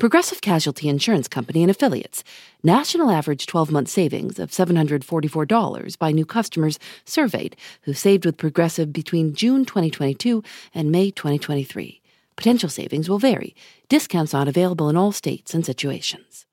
Progressive Casualty Insurance Company and Affiliates. National average 12 month savings of $744 by new customers surveyed who saved with Progressive between June 2022 and May 2023. Potential savings will vary. Discounts not available in all states and situations.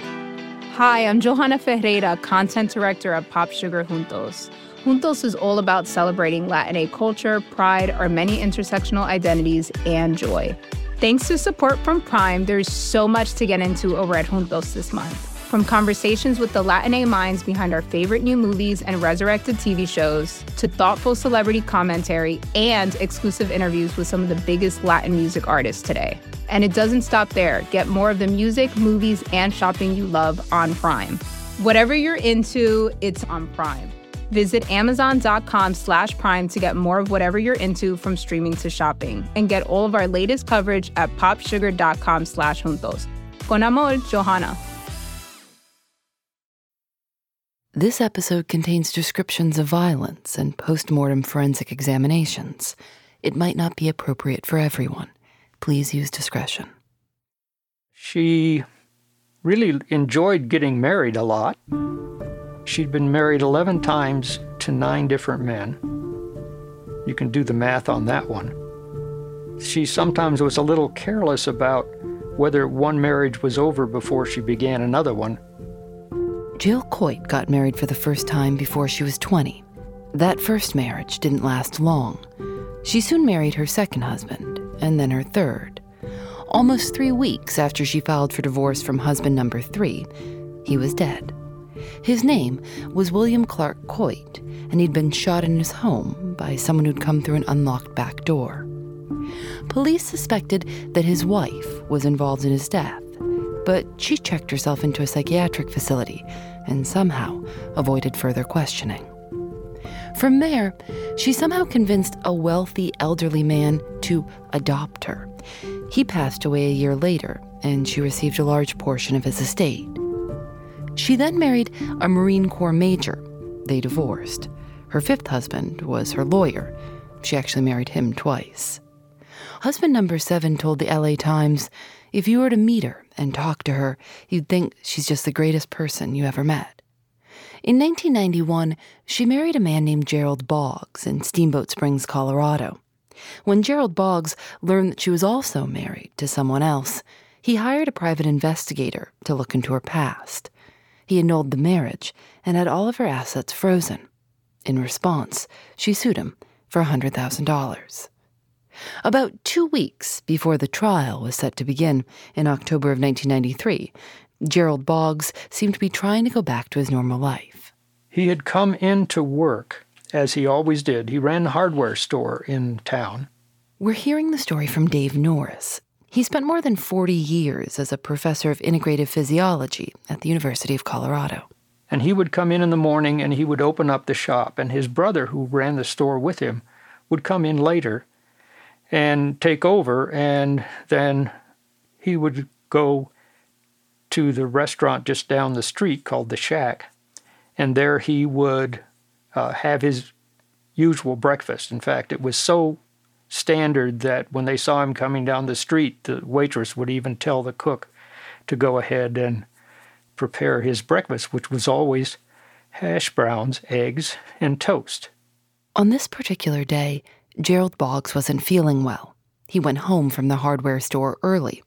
Hi, I'm Johanna Ferreira, content director at Pop Sugar Juntos. Juntos is all about celebrating Latina culture, pride, our many intersectional identities, and joy. Thanks to support from Prime, there's so much to get into over at Juntos this month. From conversations with the Latina minds behind our favorite new movies and resurrected TV shows, to thoughtful celebrity commentary and exclusive interviews with some of the biggest Latin music artists today. And it doesn't stop there. Get more of the music, movies, and shopping you love on Prime. Whatever you're into, it's on Prime. Visit amazon.com slash prime to get more of whatever you're into from streaming to shopping. And get all of our latest coverage at popsugar.com slash juntos. Con amor, Johanna. This episode contains descriptions of violence and post-mortem forensic examinations. It might not be appropriate for everyone. Please use discretion. She really enjoyed getting married a lot. She'd been married 11 times to nine different men. You can do the math on that one. She sometimes was a little careless about whether one marriage was over before she began another one. Jill Coit got married for the first time before she was 20. That first marriage didn't last long. She soon married her second husband, and then her third. Almost three weeks after she filed for divorce from husband number three, he was dead. His name was William Clark Coit, and he'd been shot in his home by someone who'd come through an unlocked back door. Police suspected that his wife was involved in his death, but she checked herself into a psychiatric facility and somehow avoided further questioning. From there, she somehow convinced a wealthy elderly man to adopt her. He passed away a year later, and she received a large portion of his estate. She then married a Marine Corps major. They divorced. Her fifth husband was her lawyer. She actually married him twice. Husband number seven told the LA Times if you were to meet her and talk to her, you'd think she's just the greatest person you ever met. In 1991, she married a man named Gerald Boggs in Steamboat Springs, Colorado. When Gerald Boggs learned that she was also married to someone else, he hired a private investigator to look into her past. He annulled the marriage and had all of her assets frozen. In response, she sued him for $100,000. About two weeks before the trial was set to begin in October of 1993, Gerald Boggs seemed to be trying to go back to his normal life. He had come in to work, as he always did. He ran the hardware store in town. We're hearing the story from Dave Norris. He spent more than 40 years as a professor of integrative physiology at the University of Colorado. And he would come in in the morning and he would open up the shop, and his brother, who ran the store with him, would come in later and take over, and then he would go to the restaurant just down the street called the Shack, and there he would uh, have his usual breakfast. In fact, it was so standard that when they saw him coming down the street, the waitress would even tell the cook to go ahead and prepare his breakfast, which was always hash browns, eggs, and toast. On this particular day, Gerald Boggs wasn't feeling well. He went home from the hardware store early.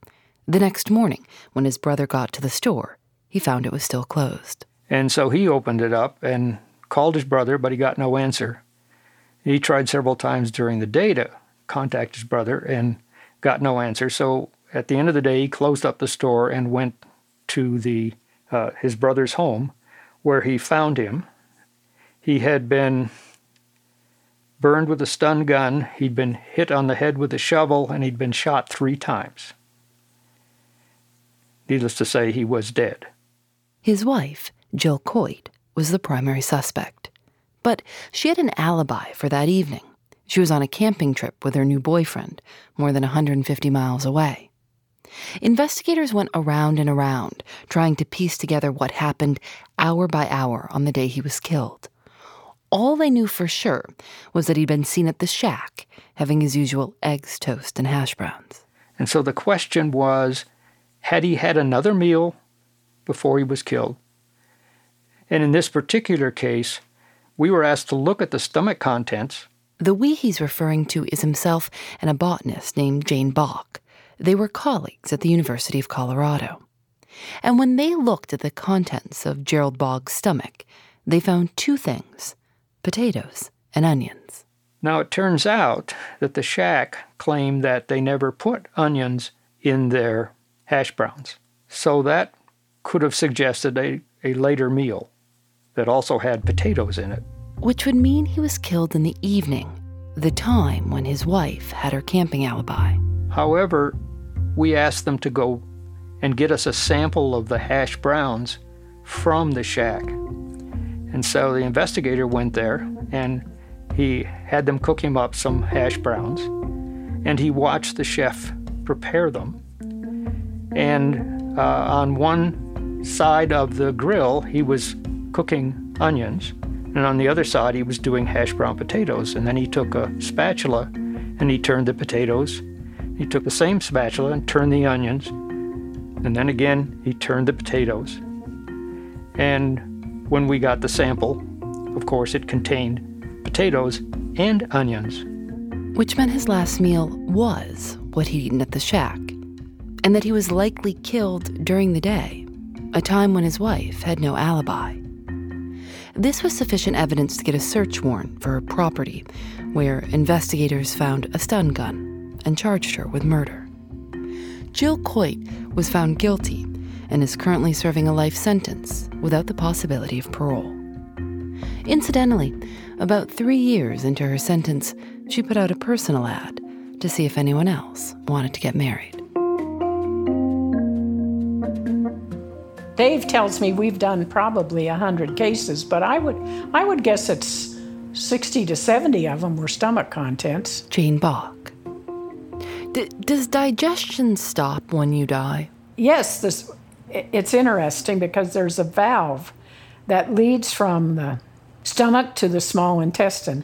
The next morning, when his brother got to the store, he found it was still closed. And so he opened it up and called his brother, but he got no answer. He tried several times during the day to contact his brother and got no answer. So at the end of the day, he closed up the store and went to the uh, his brother's home, where he found him. He had been burned with a stun gun, he'd been hit on the head with a shovel, and he'd been shot three times. Needless to say, he was dead. His wife, Jill Coit, was the primary suspect. But she had an alibi for that evening. She was on a camping trip with her new boyfriend, more than 150 miles away. Investigators went around and around, trying to piece together what happened hour by hour on the day he was killed. All they knew for sure was that he'd been seen at the shack, having his usual eggs, toast, and hash browns. And so the question was had he had another meal before he was killed? And in this particular case, we were asked to look at the stomach contents. The we he's referring to is himself and a botanist named Jane Bock. They were colleagues at the University of Colorado. And when they looked at the contents of Gerald Boggs' stomach, they found two things potatoes and onions. Now, it turns out that the shack claimed that they never put onions in their hash browns. So that could have suggested a, a later meal that also had potatoes in it. Which would mean he was killed in the evening, the time when his wife had her camping alibi. However, we asked them to go and get us a sample of the hash browns from the shack. And so the investigator went there and he had them cook him up some hash browns and he watched the chef prepare them. And uh, on one side of the grill, he was cooking onions, and on the other side, he was doing hash brown potatoes. And then he took a spatula and he turned the potatoes. He took the same spatula and turned the onions. And then again, he turned the potatoes. And when we got the sample, of course, it contained potatoes and onions. Which meant his last meal was what he'd eaten at the shack, and that he was likely killed during the day, a time when his wife had no alibi. This was sufficient evidence to get a search warrant for her property, where investigators found a stun gun and charged her with murder. Jill Coit was found guilty and is currently serving a life sentence without the possibility of parole. Incidentally, about three years into her sentence, she put out a personal ad to see if anyone else wanted to get married. Dave tells me we've done probably 100 cases, but I would, I would guess it's 60 to 70 of them were stomach contents. Jane Bock. D- does digestion stop when you die? Yes, this, it's interesting because there's a valve that leads from the stomach to the small intestine.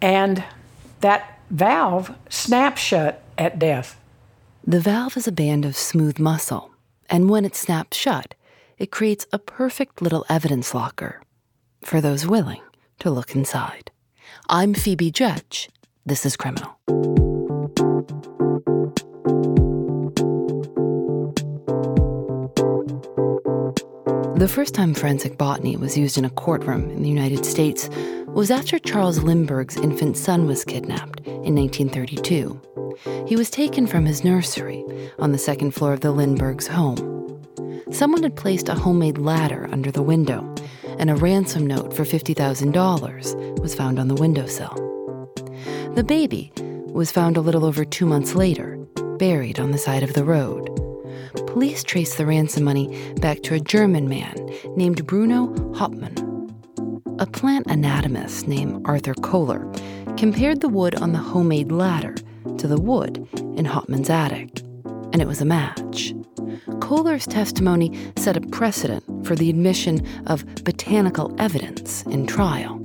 And that valve snaps shut at death. The valve is a band of smooth muscle and when it snaps shut, it creates a perfect little evidence locker for those willing to look inside. I'm Phoebe Judge. This is Criminal. The first time forensic botany was used in a courtroom in the United States was after Charles Lindbergh's infant son was kidnapped in 1932. He was taken from his nursery on the second floor of the Lindberghs' home. Someone had placed a homemade ladder under the window, and a ransom note for $50,000 was found on the windowsill. The baby was found a little over two months later, buried on the side of the road. Police traced the ransom money back to a German man named Bruno Hauptmann. A plant anatomist named Arthur Koehler compared the wood on the homemade ladder to the wood in Hauptmann's attic, and it was a match. Koehler's testimony set a precedent for the admission of botanical evidence in trial.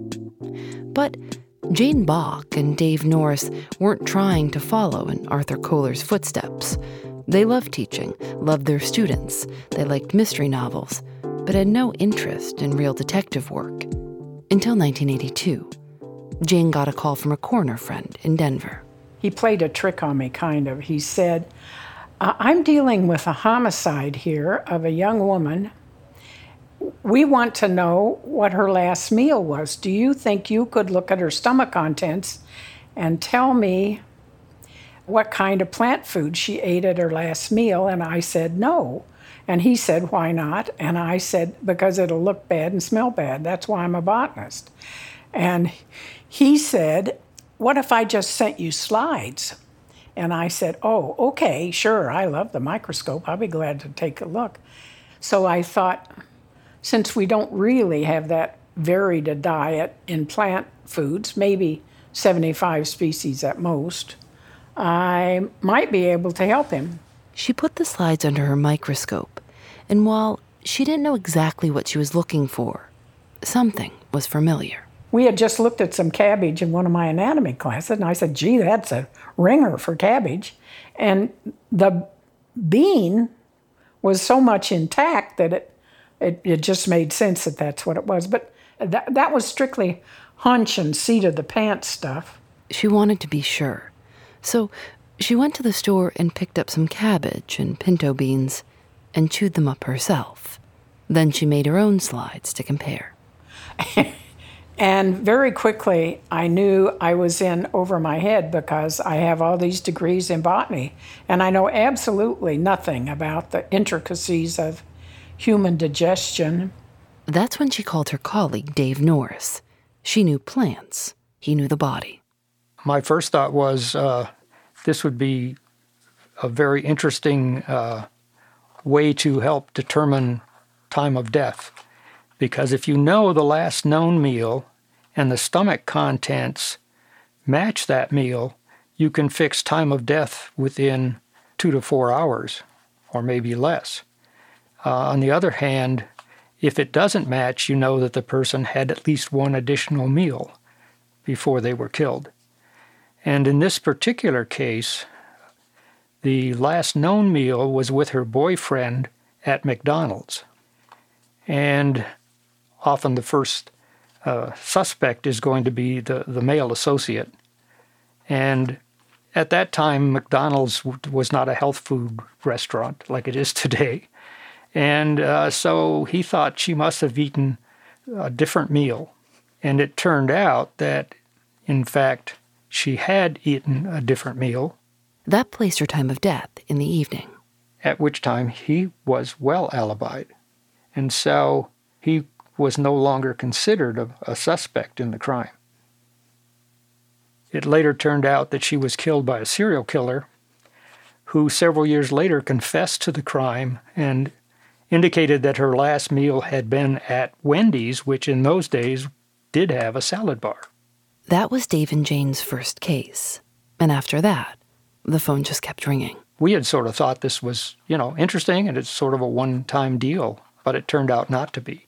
But Jane Bock and Dave Norris weren't trying to follow in Arthur Koehler's footsteps. They loved teaching, loved their students, they liked mystery novels, but had no interest in real detective work. Until 1982, Jane got a call from a coroner friend in Denver. He played a trick on me, kind of. He said, I'm dealing with a homicide here of a young woman. We want to know what her last meal was. Do you think you could look at her stomach contents and tell me what kind of plant food she ate at her last meal? And I said, no. And he said, why not? And I said, because it'll look bad and smell bad. That's why I'm a botanist. And he said, what if I just sent you slides? And I said, Oh, okay, sure, I love the microscope. I'll be glad to take a look. So I thought, since we don't really have that varied a diet in plant foods, maybe 75 species at most, I might be able to help him. She put the slides under her microscope, and while she didn't know exactly what she was looking for, something was familiar. We had just looked at some cabbage in one of my anatomy classes, and I said, gee, that's a ringer for cabbage. And the bean was so much intact that it, it, it just made sense that that's what it was. But that, that was strictly hunch and seat of the pants stuff. She wanted to be sure. So she went to the store and picked up some cabbage and pinto beans and chewed them up herself. Then she made her own slides to compare. and very quickly, I knew I was in over my head because I have all these degrees in botany, and I know absolutely nothing about the intricacies of human digestion. That's when she called her colleague, Dave Norris. She knew plants, he knew the body. My first thought was uh, this would be a very interesting uh, way to help determine time of death. Because if you know the last known meal and the stomach contents match that meal, you can fix time of death within two to four hours, or maybe less. Uh, on the other hand, if it doesn't match, you know that the person had at least one additional meal before they were killed. And in this particular case, the last known meal was with her boyfriend at McDonald's. And often the first uh, suspect is going to be the, the male associate. And at that time, McDonald's was not a health food restaurant like it is today. And uh, so he thought she must have eaten a different meal. And it turned out that, in fact, she had eaten a different meal. That placed her time of death in the evening. At which time he was well alibied. And so he was no longer considered a, a suspect in the crime. It later turned out that she was killed by a serial killer who several years later confessed to the crime and indicated that her last meal had been at Wendy's, which in those days did have a salad bar. That was Dave and Jane's first case. And after that, the phone just kept ringing. We had sort of thought this was, you know, interesting and it's sort of a one time deal, but it turned out not to be.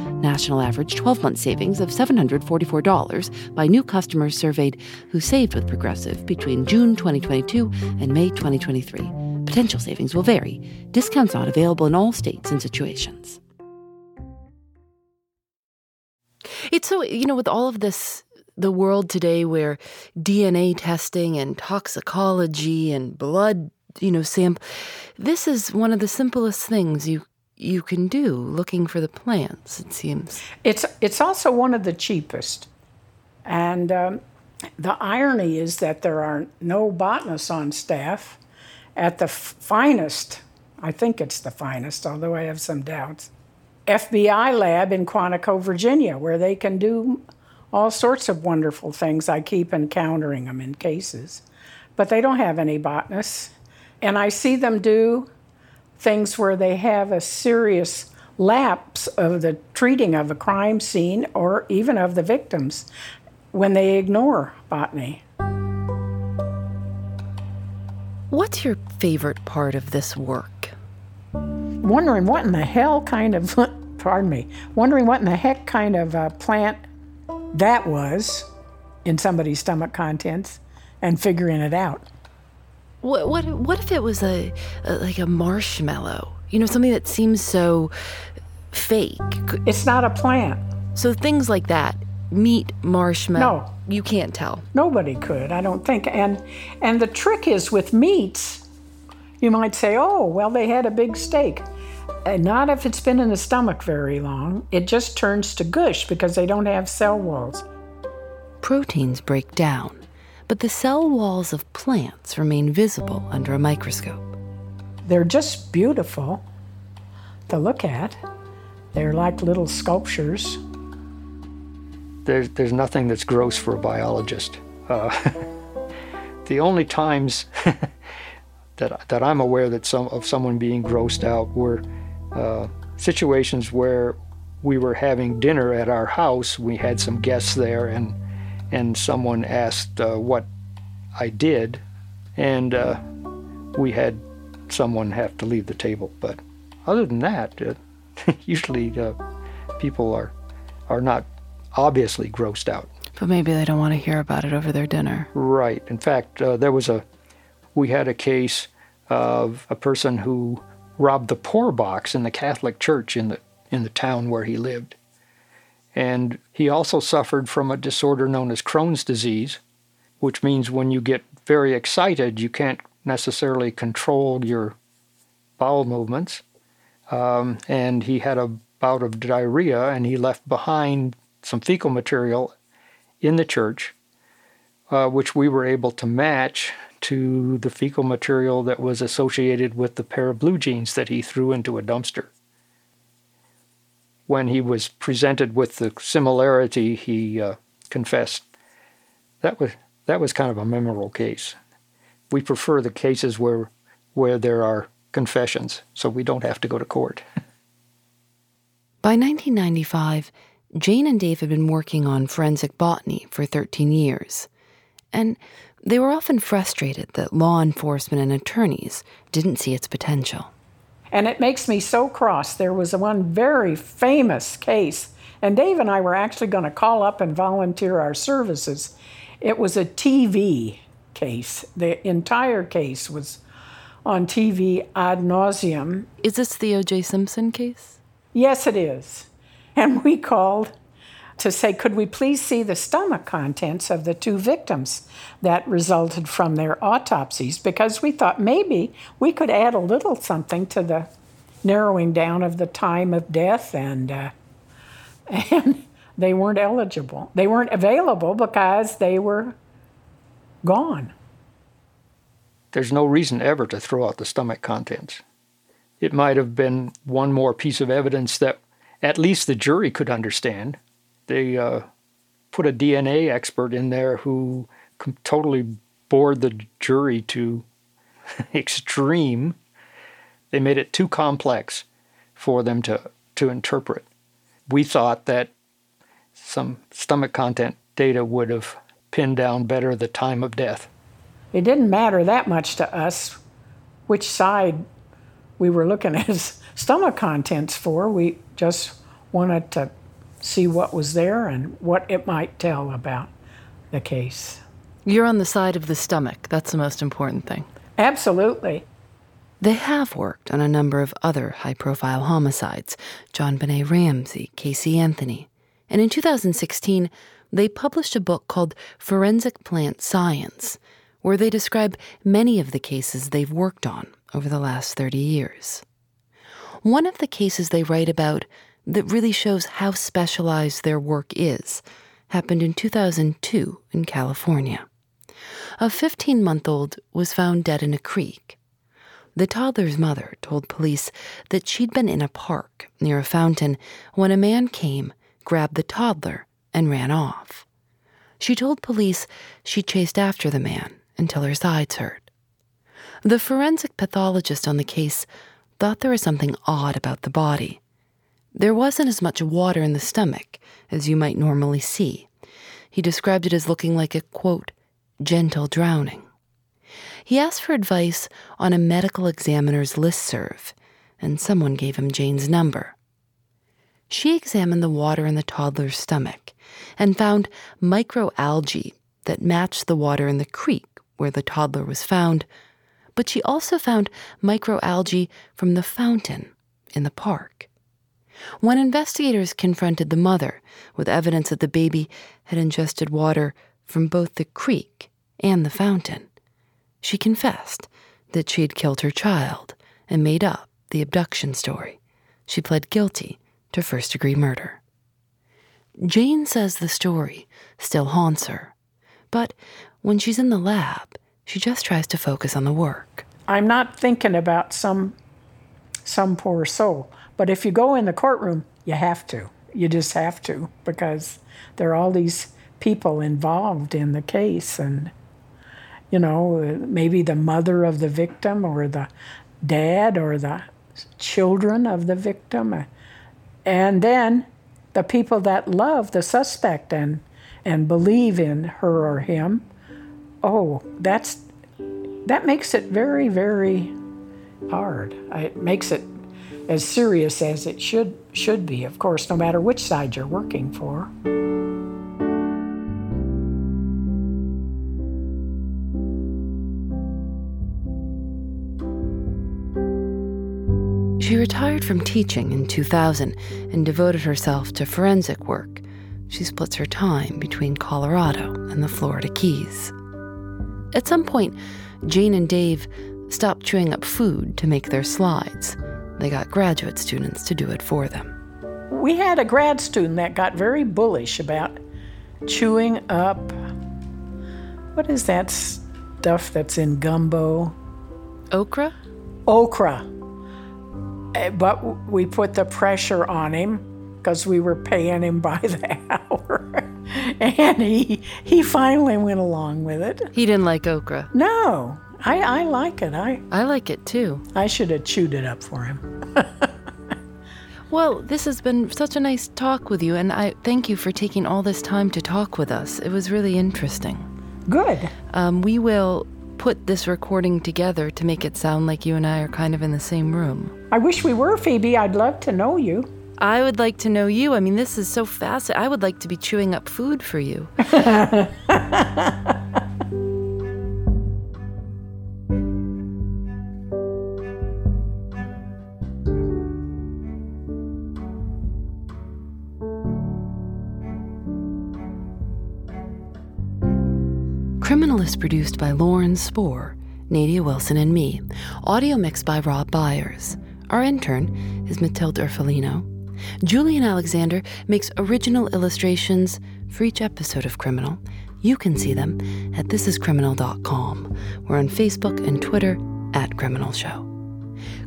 National average 12 month savings of $744 by new customers surveyed who saved with Progressive between June 2022 and May 2023. Potential savings will vary. Discounts not available in all states and situations. It's so, you know, with all of this the world today where DNA testing and toxicology and blood, you know, sample this is one of the simplest things you you can do looking for the plants it seems it's it's also one of the cheapest and um, the irony is that there are no botanists on staff at the f- finest i think it's the finest although i have some doubts fbi lab in quantico virginia where they can do all sorts of wonderful things. I keep encountering them in cases, but they don't have any botanists. And I see them do things where they have a serious lapse of the treating of a crime scene or even of the victims when they ignore botany. What's your favorite part of this work? Wondering what in the hell kind of, pardon me, wondering what in the heck kind of uh, plant that was in somebody's stomach contents and figuring it out. What what what if it was a, a like a marshmallow? You know, something that seems so fake. It's not a plant. So things like that, meat, marshmallow. No. You can't tell. Nobody could, I don't think. And and the trick is with meats, you might say, "Oh, well they had a big steak." And not if it's been in the stomach very long. It just turns to gush because they don't have cell walls. Proteins break down, but the cell walls of plants remain visible under a microscope. They're just beautiful to look at. They're like little sculptures. There's, there's nothing that's gross for a biologist. Uh, the only times that, that I'm aware that some, of someone being grossed out were uh, situations where we were having dinner at our house. We had some guests there, and and someone asked uh, what I did, and uh, we had someone have to leave the table. But other than that, uh, usually uh, people are are not obviously grossed out. But maybe they don't want to hear about it over their dinner. Right. In fact, uh, there was a we had a case of a person who robbed the poor box in the Catholic Church in the in the town where he lived. And he also suffered from a disorder known as Crohn's disease, which means when you get very excited, you can't necessarily control your bowel movements. Um, and he had a bout of diarrhea, and he left behind some fecal material in the church, uh, which we were able to match to the fecal material that was associated with the pair of blue jeans that he threw into a dumpster. When he was presented with the similarity, he uh, confessed. That was that was kind of a memorable case. We prefer the cases where where there are confessions, so we don't have to go to court. By 1995, Jane and Dave had been working on forensic botany for 13 years. And they were often frustrated that law enforcement and attorneys didn't see its potential. And it makes me so cross. There was one very famous case, and Dave and I were actually going to call up and volunteer our services. It was a TV case. The entire case was on TV ad nauseum. Is this the O.J. Simpson case? Yes, it is. And we called to say, could we please see the stomach contents of the two victims that resulted from their autopsies? Because we thought maybe we could add a little something to the narrowing down of the time of death, and uh, and they weren't eligible. They weren't available because they were gone. There's no reason ever to throw out the stomach contents. It might have been one more piece of evidence that at least the jury could understand they uh, put a DNA expert in there who totally bored the jury to extreme. They made it too complex for them to, to interpret. We thought that some stomach content data would have pinned down better the time of death. It didn't matter that much to us which side we were looking at stomach contents for. We just wanted to see what was there and what it might tell about the case. You're on the side of the stomach. That's the most important thing. Absolutely. They have worked on a number of other high profile homicides JonBenét Ramsey, Casey Anthony. And in 2016, they published a book called Forensic Plant Science, where they describe many of the cases they've worked on over the last 30 years. One of the cases they write about that really shows how specialized their work is happened in 2002 in California. A 15 month old was found dead in a creek. The toddler's mother told police that she'd been in a park near a fountain when a man came, grabbed the toddler, and ran off. She told police she chased after the man until her sides hurt. The forensic pathologist on the case thought there was something odd about the body there wasn't as much water in the stomach as you might normally see. He described it as looking like a, quote, gentle drowning. He asked for advice on a medical examiner's listserv, and someone gave him Jane's number. She examined the water in the toddler's stomach and found microalgae that matched the water in the creek where the toddler was found, but she also found microalgae from the fountain in the park. When investigators confronted the mother with evidence that the baby had ingested water from both the creek and the fountain, she confessed that she had killed her child and made up the abduction story. She pled guilty to first degree murder. Jane says the story still haunts her, but when she's in the lab, she just tries to focus on the work. I'm not thinking about some some poor soul, but if you go in the courtroom, you have to. You just have to because there are all these people involved in the case and you know, maybe the mother of the victim or the dad or the children of the victim. And then the people that love the suspect and, and believe in her or him. Oh, that's that makes it very, very hard. It makes it as serious as it should should be, of course, no matter which side you're working for. She retired from teaching in 2000 and devoted herself to forensic work. She splits her time between Colorado and the Florida Keys. At some point, Jane and Dave stopped chewing up food to make their slides. They got graduate students to do it for them. We had a grad student that got very bullish about chewing up what is that stuff that's in gumbo? Okra? Okra. Eh, but we put the pressure on him because we were paying him by the hour. and he he finally went along with it. He didn't like okra. No, I, I like it. I I like it too. I should have chewed it up for him. well, this has been such a nice talk with you, and I thank you for taking all this time to talk with us. It was really interesting. Good. Um, we will put this recording together to make it sound like you and I are kind of in the same room. I wish we were, Phoebe. I'd love to know you. I would like to know you. I mean, this is so fascinating. I would like to be chewing up food for you. Produced by Lauren Spohr, Nadia Wilson, and me. Audio mixed by Rob Byers. Our intern is Matilda Urfolino. Julienne Alexander makes original illustrations for each episode of Criminal. You can see them at thisiscriminal.com. We're on Facebook and Twitter at Criminal Show.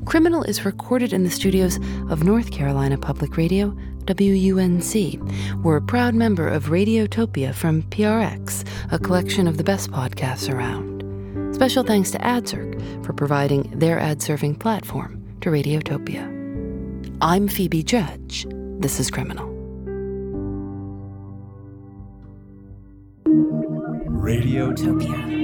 Criminal is recorded in the studios of North Carolina Public Radio, WUNC. We're a proud member of Radiotopia from PRX, a collection of the best podcasts around. Special thanks to AdZerk for providing their ad serving platform to Radiotopia. I'm Phoebe Judge. This is Criminal. Radiotopia.